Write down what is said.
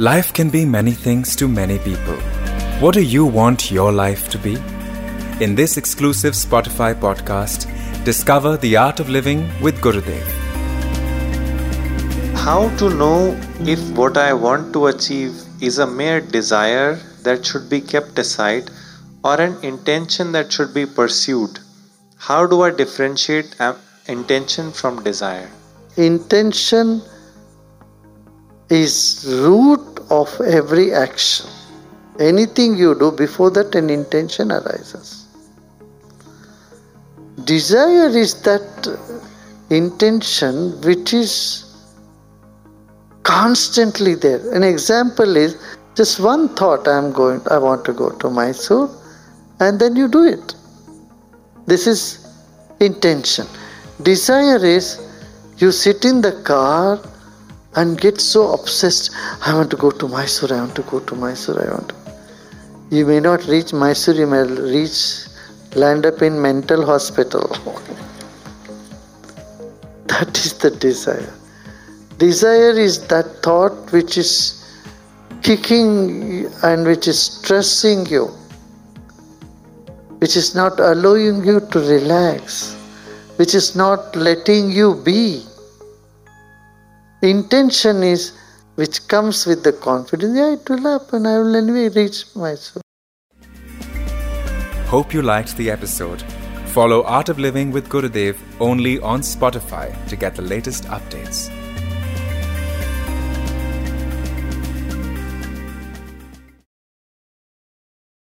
Life can be many things to many people. What do you want your life to be? In this exclusive Spotify podcast, discover the art of living with Gurudev. How to know if what I want to achieve is a mere desire that should be kept aside or an intention that should be pursued? How do I differentiate intention from desire? Intention is root of every action. Anything you do before that an intention arises. Desire is that intention which is constantly there. An example is just one thought I am going I want to go to Mysore and then you do it. This is intention. Desire is you sit in the car and get so obsessed. I want to go to Mysore, I want to go to Mysore, I want to. You may not reach Mysore, you may reach, land up in mental hospital. that is the desire. Desire is that thought which is kicking and which is stressing you, which is not allowing you to relax, which is not letting you be. Intention is which comes with the confidence, yeah, it will happen, I will anyway reach Mysore. Hope you liked the episode. Follow Art of Living with Gurudev only on Spotify to get the latest updates.